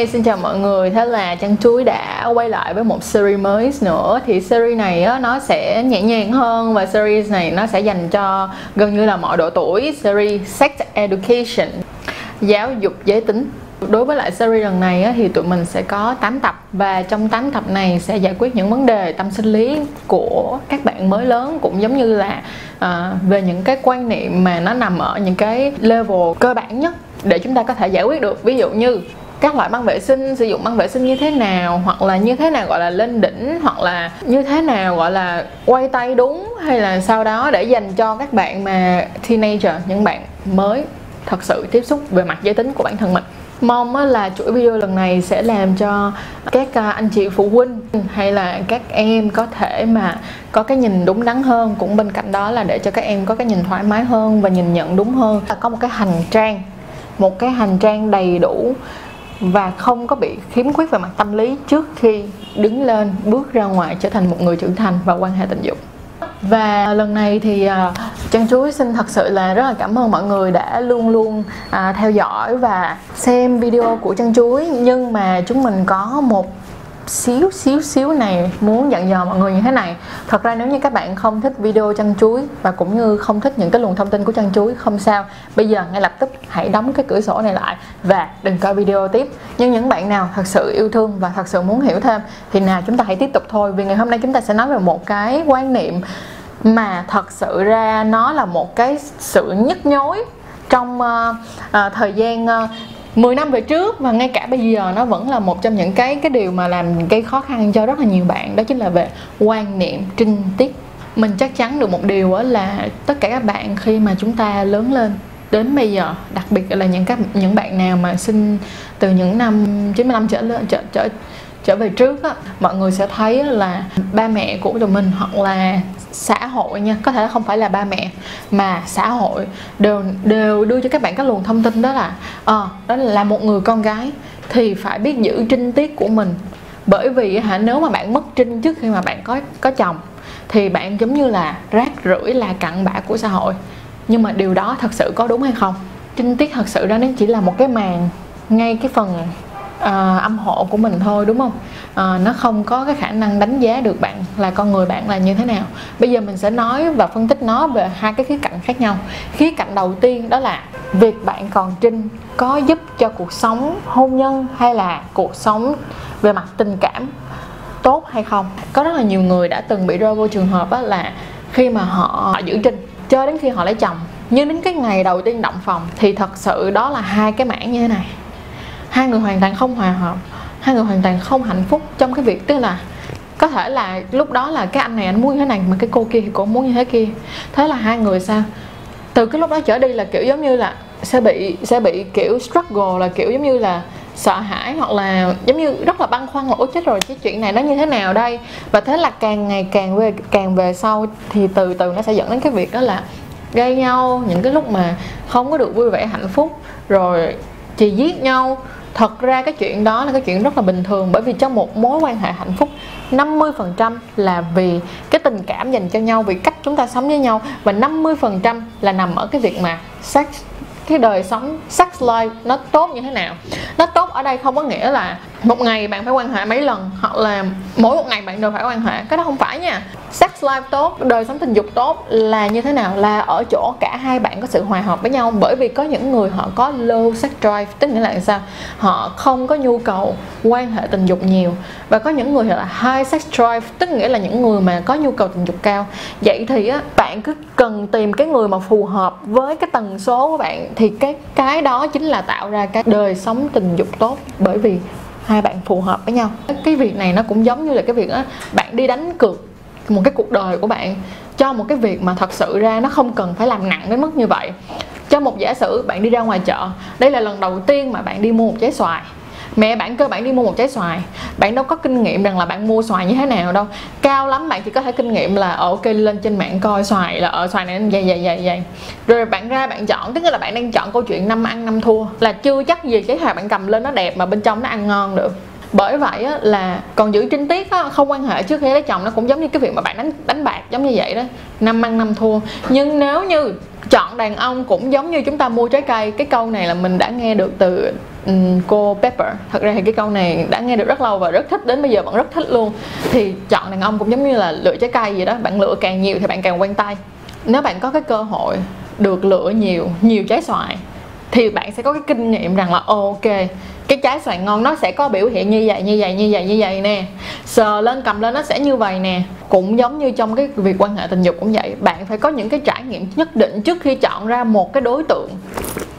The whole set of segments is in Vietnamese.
Hey, xin chào mọi người. Thế là Trăng Chuối đã quay lại với một series mới nữa. Thì series này á, nó sẽ nhẹ nhàng hơn và series này nó sẽ dành cho gần như là mọi độ tuổi. Series Sex Education, giáo dục giới tính. Đối với lại series lần này á, thì tụi mình sẽ có 8 tập và trong 8 tập này sẽ giải quyết những vấn đề tâm sinh lý của các bạn mới lớn cũng giống như là à, về những cái quan niệm mà nó nằm ở những cái level cơ bản nhất để chúng ta có thể giải quyết được ví dụ như các loại băng vệ sinh, sử dụng băng vệ sinh như thế nào, hoặc là như thế nào gọi là lên đỉnh, hoặc là như thế nào gọi là quay tay đúng, hay là sau đó để dành cho các bạn mà teenager, những bạn mới thật sự tiếp xúc về mặt giới tính của bản thân mình. Mong là chuỗi video lần này sẽ làm cho các à, anh chị phụ huynh hay là các em có thể mà có cái nhìn đúng đắn hơn, cũng bên cạnh đó là để cho các em có cái nhìn thoải mái hơn và nhìn nhận đúng hơn. Là có một cái hành trang, một cái hành trang đầy đủ và không có bị khiếm khuyết về mặt tâm lý trước khi đứng lên, bước ra ngoài trở thành một người trưởng thành và quan hệ tình dục. Và lần này thì à, chân chuối xin thật sự là rất là cảm ơn mọi người đã luôn luôn à, theo dõi và xem video của chân chuối nhưng mà chúng mình có một xíu xíu xíu này muốn dặn dò mọi người như thế này. Thật ra nếu như các bạn không thích video chăn chuối và cũng như không thích những cái luồng thông tin của chăn chuối không sao. Bây giờ ngay lập tức hãy đóng cái cửa sổ này lại và đừng coi video tiếp. Nhưng những bạn nào thật sự yêu thương và thật sự muốn hiểu thêm thì nào chúng ta hãy tiếp tục thôi. Vì ngày hôm nay chúng ta sẽ nói về một cái quan niệm mà thật sự ra nó là một cái sự nhức nhối trong uh, uh, thời gian uh, 10 năm về trước và ngay cả bây giờ nó vẫn là một trong những cái cái điều mà làm gây khó khăn cho rất là nhiều bạn, đó chính là về quan niệm trinh tiết. Mình chắc chắn được một điều là tất cả các bạn khi mà chúng ta lớn lên, đến bây giờ, đặc biệt là những các, những bạn nào mà sinh từ những năm 95 trở lên, trở trở trở về trước á mọi người sẽ thấy là ba mẹ của tụi mình hoặc là xã hội nha có thể không phải là ba mẹ mà xã hội đều đều đưa cho các bạn các luồng thông tin đó là ờ à, đó là một người con gái thì phải biết giữ trinh tiết của mình. Bởi vì hả nếu mà bạn mất trinh trước khi mà bạn có có chồng thì bạn giống như là rác rưởi là cặn bã của xã hội. Nhưng mà điều đó thật sự có đúng hay không? Trinh tiết thật sự đó nó chỉ là một cái màn ngay cái phần à, âm hộ của mình thôi đúng không? À, nó không có cái khả năng đánh giá được bạn là con người bạn là như thế nào. Bây giờ mình sẽ nói và phân tích nó về hai cái khía cạnh khác nhau. Khía cạnh đầu tiên đó là việc bạn còn trinh có giúp cho cuộc sống hôn nhân hay là cuộc sống về mặt tình cảm tốt hay không? Có rất là nhiều người đã từng bị rơi vô trường hợp đó là khi mà họ giữ trinh cho đến khi họ lấy chồng. Nhưng đến cái ngày đầu tiên động phòng thì thật sự đó là hai cái mảng như thế này hai người hoàn toàn không hòa hợp, hai người hoàn toàn không hạnh phúc trong cái việc, tức là có thể là lúc đó là cái anh này anh muốn như thế này mà cái cô kia thì cũng muốn như thế kia. Thế là hai người sao? Từ cái lúc đó trở đi là kiểu giống như là sẽ bị sẽ bị kiểu struggle, là kiểu giống như là sợ hãi hoặc là giống như rất là băn khoăn là, ủa, chết rồi, cái chuyện này nó như thế nào đây? Và thế là càng ngày càng về càng về sau thì từ từ nó sẽ dẫn đến cái việc đó là gây nhau những cái lúc mà không có được vui vẻ hạnh phúc, rồi chỉ giết nhau thật ra cái chuyện đó là cái chuyện rất là bình thường, bởi vì trong một mối quan hệ hạnh phúc 50% là vì cái tình cảm dành cho nhau, vì cách chúng ta sống với nhau, và 50% là nằm ở cái việc mà sex, cái đời sống, sex life nó tốt như thế nào. Nó tốt ở đây không có nghĩa là một ngày bạn phải quan hệ mấy lần, hoặc là mỗi một ngày bạn đều phải quan hệ. Cái đó không phải nha. Sex life tốt, đời sống tình dục tốt là như thế nào? Là ở chỗ cả hai bạn có sự hòa hợp với nhau. Bởi vì có những người họ có low sex drive, tức nghĩa là sao? Họ không có nhu cầu quan hệ tình dục nhiều. Và có những người là high sex drive, tức nghĩa là những người mà có nhu cầu tình dục cao. Vậy thì á, bạn cứ cần tìm cái người mà phù hợp với cái tần số của bạn. Thì cái cái đó chính là tạo ra cái đời sống tình dục tốt. Bởi vì hai bạn phù hợp với nhau. Cái việc này nó cũng giống như là cái việc đó bạn đi đánh cược một cái cuộc đời của bạn, cho một cái việc mà thật sự ra nó không cần phải làm nặng đến mức như vậy. Cho một giả sử bạn đi ra ngoài chợ, đây là lần đầu tiên mà bạn đi mua một trái xoài mẹ bạn cơ bản đi mua một trái xoài. Bạn đâu có kinh nghiệm rằng là bạn mua xoài như thế nào đâu. Cao lắm bạn chỉ có thể kinh nghiệm là ờ, ok lên trên mạng coi xoài là ở xoài này dày dày dày dày rồi bạn ra bạn chọn tức là bạn đang chọn câu chuyện năm ăn năm thua là chưa chắc gì cái xoài bạn cầm lên nó đẹp mà bên trong nó ăn ngon được. Bởi vậy á, là còn giữ trinh tiết á, không quan hệ trước khi lấy chồng nó cũng giống như cái việc mà bạn đánh đánh bạc giống như vậy đó. Năm ăn năm thua. Nhưng nếu như chọn đàn ông cũng giống như chúng ta mua trái cây cái câu này là mình đã nghe được từ um, cô Pepper. Thật ra thì cái câu này đã nghe được rất lâu và rất thích đến bây giờ vẫn rất thích luôn. Thì chọn đàn ông cũng giống như là lựa trái cây vậy đó. Bạn lựa càng nhiều thì bạn càng quen tay. Nếu bạn có cái cơ hội được lựa nhiều nhiều trái xoài thì bạn sẽ có cái kinh nghiệm rằng là ok cái trái xoài ngon nó sẽ có biểu hiện như vậy như vậy như vậy như vậy nè. Sờ lên cầm lên nó sẽ như vậy nè. Cũng giống như trong cái việc quan hệ tình dục cũng vậy. Bạn phải có những cái trải nghiệm nhất định trước khi chọn ra một cái đối tượng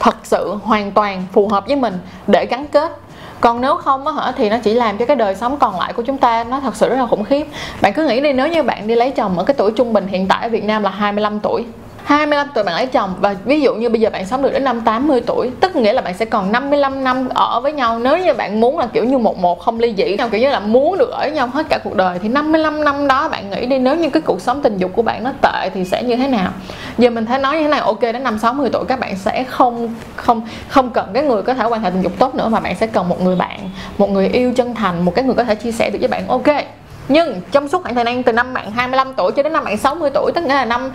thật sự hoàn toàn phù hợp với mình để gắn kết. Còn nếu không á hả, thì nó chỉ làm cho cái đời sống còn lại của chúng ta nó thật sự rất là khủng khiếp. Bạn cứ nghĩ đi, nếu như bạn đi lấy chồng ở cái tuổi trung bình hiện tại ở Việt Nam là 25 tuổi 25 tuổi bạn lấy chồng và ví dụ như bây giờ bạn sống được đến năm 80 tuổi, tức nghĩa là bạn sẽ còn 55 năm ở với nhau. Nếu như bạn muốn là kiểu như một một không ly dị nhau, kiểu như là muốn được ở với nhau hết cả cuộc đời, thì 55 năm đó bạn nghĩ đi, nếu như cái cuộc sống tình dục của bạn nó tệ thì sẽ như thế nào? Giờ mình thấy nói như thế này, ok, đến năm 60 tuổi các bạn sẽ không không không cần cái người có thể quan hệ tình dục tốt nữa, mà bạn sẽ cần một người bạn, một người yêu chân thành, một cái người có thể chia sẻ được với bạn, ok nhưng trong suốt khoảng thời gian từ năm bạn 25 tuổi cho đến năm bạn 60 tuổi, tức nghĩa là năm,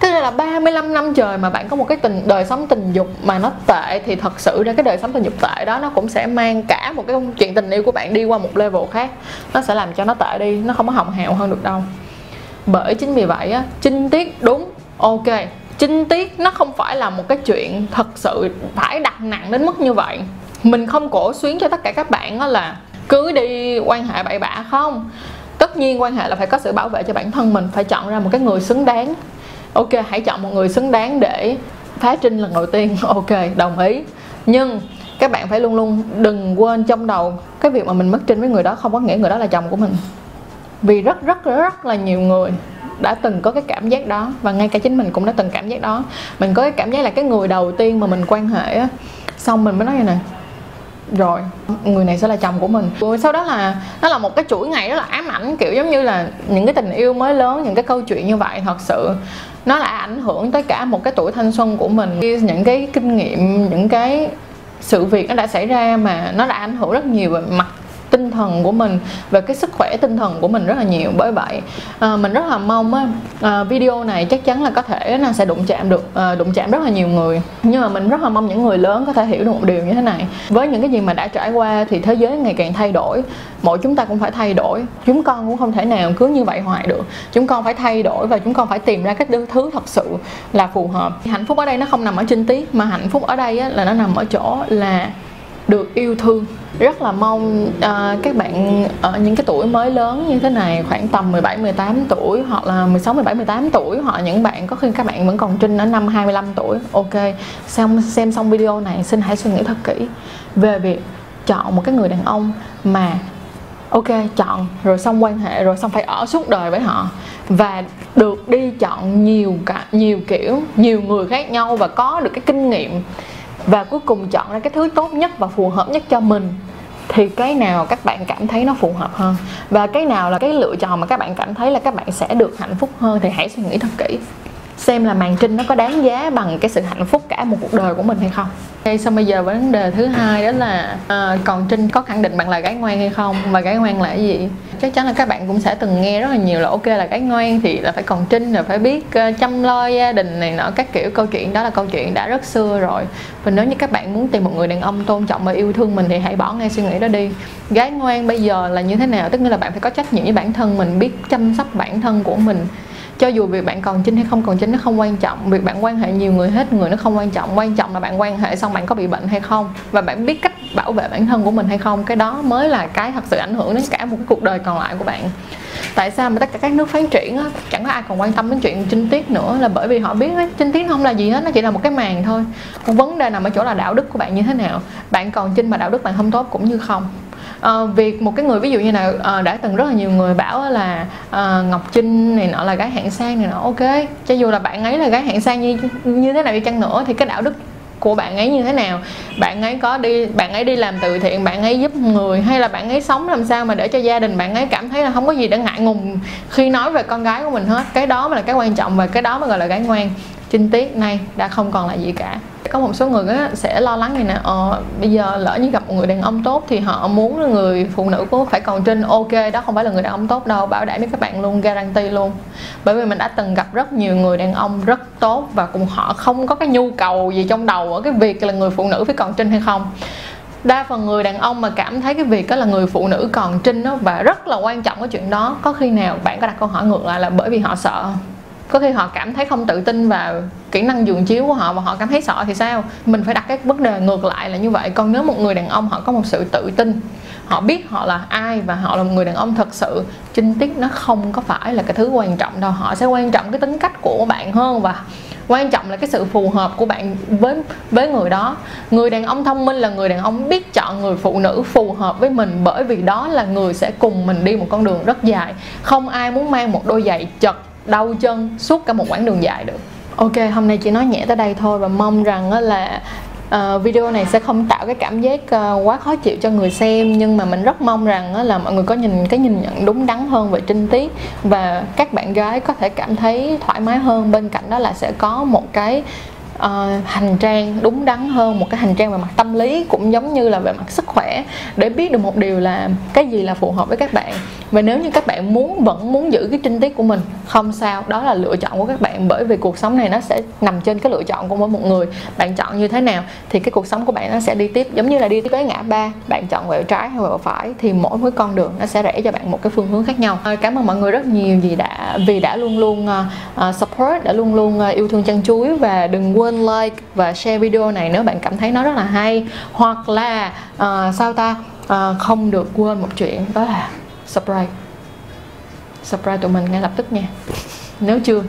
tức là 35 năm trời mà bạn có một cái tình, đời sống tình dục mà nó tệ thì thật sự ra cái đời sống tình dục tệ đó nó cũng sẽ mang cả một cái chuyện tình yêu của bạn đi qua một level khác. Nó sẽ làm cho nó tệ đi, nó không có hồng hào hơn được đâu. Bởi chính vì vậy á chinh tiết đúng, ok. Chinh tiết nó không phải là một cái chuyện thật sự phải đặt nặng đến mức như vậy. Mình không cổ xuyến cho tất cả các bạn đó là cứ đi, quan hệ bậy bạ không? Tất nhiên quan hệ là phải có sự bảo vệ cho bản thân mình, phải chọn ra một cái người xứng đáng. Ok, hãy chọn một người xứng đáng để phá trinh lần đầu tiên. Ok, đồng ý. Nhưng các bạn phải luôn luôn đừng quên trong đầu cái việc mà mình mất trinh với người đó không có nghĩa người đó là chồng của mình. Vì rất rất rất là nhiều người đã từng có cái cảm giác đó và ngay cả chính mình cũng đã từng cảm giác đó. Mình có cái cảm giác là cái người đầu tiên mà mình quan hệ á, xong mình mới nói như này rồi, người này sẽ là chồng của mình. Rồi sau đó là, nó là một cái chuỗi ngày rất là ám ảnh, kiểu giống như là những cái tình yêu mới lớn, những cái câu chuyện như vậy. Thật sự, nó là ảnh hưởng tới cả một cái tuổi thanh xuân của mình. Những cái kinh nghiệm, những cái sự việc nó đã xảy ra mà nó đã ảnh hưởng rất nhiều về mặt tinh thần của mình về cái sức khỏe tinh thần của mình rất là nhiều. Bởi vậy à, mình rất là mong á à, video này chắc chắn là có thể nó sẽ đụng chạm được à, đụng chạm rất là nhiều người. Nhưng mà mình rất là mong những người lớn có thể hiểu được một điều như thế này. Với những cái gì mà đã trải qua thì thế giới ngày càng thay đổi. Mỗi chúng ta cũng phải thay đổi. Chúng con cũng không thể nào cứ như vậy hoài được. Chúng con phải thay đổi và chúng con phải tìm ra cái thứ thật sự là phù hợp. Hạnh phúc ở đây nó không nằm ở trinh tiết mà hạnh phúc ở đây á, là nó nằm ở chỗ là được yêu thương. Rất là mong uh, các bạn ở những cái tuổi mới lớn như thế này khoảng tầm 17 18 tuổi hoặc là 16 17 18 tuổi hoặc những bạn có khi các bạn vẫn còn trinh ở năm 25 tuổi ok xem xem xong video này xin hãy suy nghĩ thật kỹ về việc chọn một cái người đàn ông mà ok chọn rồi xong quan hệ rồi xong phải ở suốt đời với họ và được đi chọn nhiều cả nhiều kiểu nhiều người khác nhau và có được cái kinh nghiệm và cuối cùng chọn ra cái thứ tốt nhất và phù hợp nhất cho mình, thì cái nào các bạn cảm thấy nó phù hợp hơn? Và cái nào là cái lựa chọn mà các bạn cảm thấy là các bạn sẽ được hạnh phúc hơn, thì hãy suy nghĩ thật kỹ xem là màn trinh nó có đáng giá bằng cái sự hạnh phúc cả một cuộc đời của mình hay không. Đây xong bây giờ vấn đề thứ hai đó là à, còn trinh có khẳng định bạn là gái ngoan hay không? Và gái ngoan là cái gì? Chắc chắn là các bạn cũng sẽ từng nghe rất là nhiều là ok là gái ngoan thì là phải còn trinh rồi phải biết uh, chăm lo gia đình này nọ các kiểu. Câu chuyện đó là câu chuyện đã rất xưa rồi. Và nếu như các bạn muốn tìm một người đàn ông tôn trọng và yêu thương mình thì hãy bỏ ngay suy nghĩ đó đi. Gái ngoan bây giờ là như thế nào? Tức nghĩa là bạn phải có trách nhiệm với bản thân mình biết chăm sóc bản thân của mình cho dù việc bạn còn chinh hay không còn chinh nó không quan trọng. Việc bạn quan hệ nhiều người hết người nó không quan trọng. Quan trọng là bạn quan hệ xong bạn có bị bệnh hay không và bạn biết cách bảo vệ bản thân của mình hay không. Cái đó mới là cái thật sự ảnh hưởng đến cả một cái cuộc đời còn lại của bạn. Tại sao mà tất cả các nước phát triển á, chẳng có ai còn quan tâm đến chuyện chinh tiết nữa là bởi vì họ biết á, chinh tiết không là gì hết nó chỉ là một cái màn thôi. Còn vấn đề nằm ở chỗ là đạo đức của bạn như thế nào. Bạn còn chinh mà đạo đức bạn không tốt cũng như không à, việc một cái người ví dụ như là à, ờ, đã từng rất là nhiều người bảo là à, ngọc trinh này nọ là gái hạng sang này nọ ok. Cho dù là bạn ấy là gái hạng sang như như thế nào đi chăng nữa thì cái đạo đức của bạn ấy như thế nào? Bạn ấy có đi bạn ấy đi làm từ thiện bạn ấy giúp người hay là bạn ấy sống làm sao mà để cho gia đình bạn ấy cảm thấy là không có gì để ngại ngùng khi nói về con gái của mình hết? Cái đó mới là cái quan trọng và cái đó mới gọi là gái ngoan. Trinh tiết này đã không còn là gì cả có một số người sẽ lo lắng này nè. Ờ, bây giờ lỡ như gặp một người đàn ông tốt thì họ muốn người phụ nữ có phải còn trinh ok đó không phải là người đàn ông tốt đâu bảo đảm với các bạn luôn guarantee luôn. Bởi vì mình đã từng gặp rất nhiều người đàn ông rất tốt và cùng họ không có cái nhu cầu gì trong đầu ở cái việc là người phụ nữ phải còn trinh hay không. Đa phần người đàn ông mà cảm thấy cái việc đó là người phụ nữ còn trinh đó và rất là quan trọng cái chuyện đó có khi nào bạn có đặt câu hỏi ngược lại là bởi vì họ sợ có khi họ cảm thấy không tự tin vào kỹ năng giường chiếu của họ và họ cảm thấy sợ thì sao? Mình phải đặt cái vấn đề ngược lại là như vậy. Còn nếu một người đàn ông họ có một sự tự tin, họ biết họ là ai và họ là một người đàn ông thật sự chinh tiết nó không có phải là cái thứ quan trọng đâu. Họ sẽ quan trọng cái tính cách của bạn hơn và quan trọng là cái sự phù hợp của bạn với với người đó. Người đàn ông thông minh là người đàn ông biết chọn người phụ nữ phù hợp với mình bởi vì đó là người sẽ cùng mình đi một con đường rất dài. Không ai muốn mang một đôi giày chật đau chân suốt cả một quãng đường dài được. Ok hôm nay chỉ nói nhẹ tới đây thôi và mong rằng là uh, video này sẽ không tạo cái cảm giác uh, quá khó chịu cho người xem nhưng mà mình rất mong rằng uh, là mọi người có nhìn cái nhìn nhận đúng đắn hơn về trinh tiết và các bạn gái có thể cảm thấy thoải mái hơn. Bên cạnh đó là sẽ có một cái uh, hành trang đúng đắn hơn một cái hành trang về mặt tâm lý cũng giống như là về mặt sức khỏe để biết được một điều là cái gì là phù hợp với các bạn. Và nếu như các bạn muốn vẫn muốn giữ cái trinh tiết của mình không sao đó là lựa chọn của các bạn bởi vì cuộc sống này nó sẽ nằm trên cái lựa chọn của mỗi một người. Bạn chọn như thế nào thì cái cuộc sống của bạn nó sẽ đi tiếp. Giống như là đi tới ngã ba bạn chọn quẹo trái hay quẹo phải thì mỗi mỗi con đường nó sẽ rẽ cho bạn một cái phương hướng khác nhau. Ờ, cảm ơn mọi người rất nhiều vì đã vì đã luôn luôn ờ, support đã luôn luôn yêu thương chân chuối và đừng quên quên like và share video này nếu bạn cảm thấy nó rất là hay. Hoặc là uh, sao ta? Uh, không được quên một chuyện đó là subscribe subscribe tụi mình ngay lập tức nha. Nếu chưa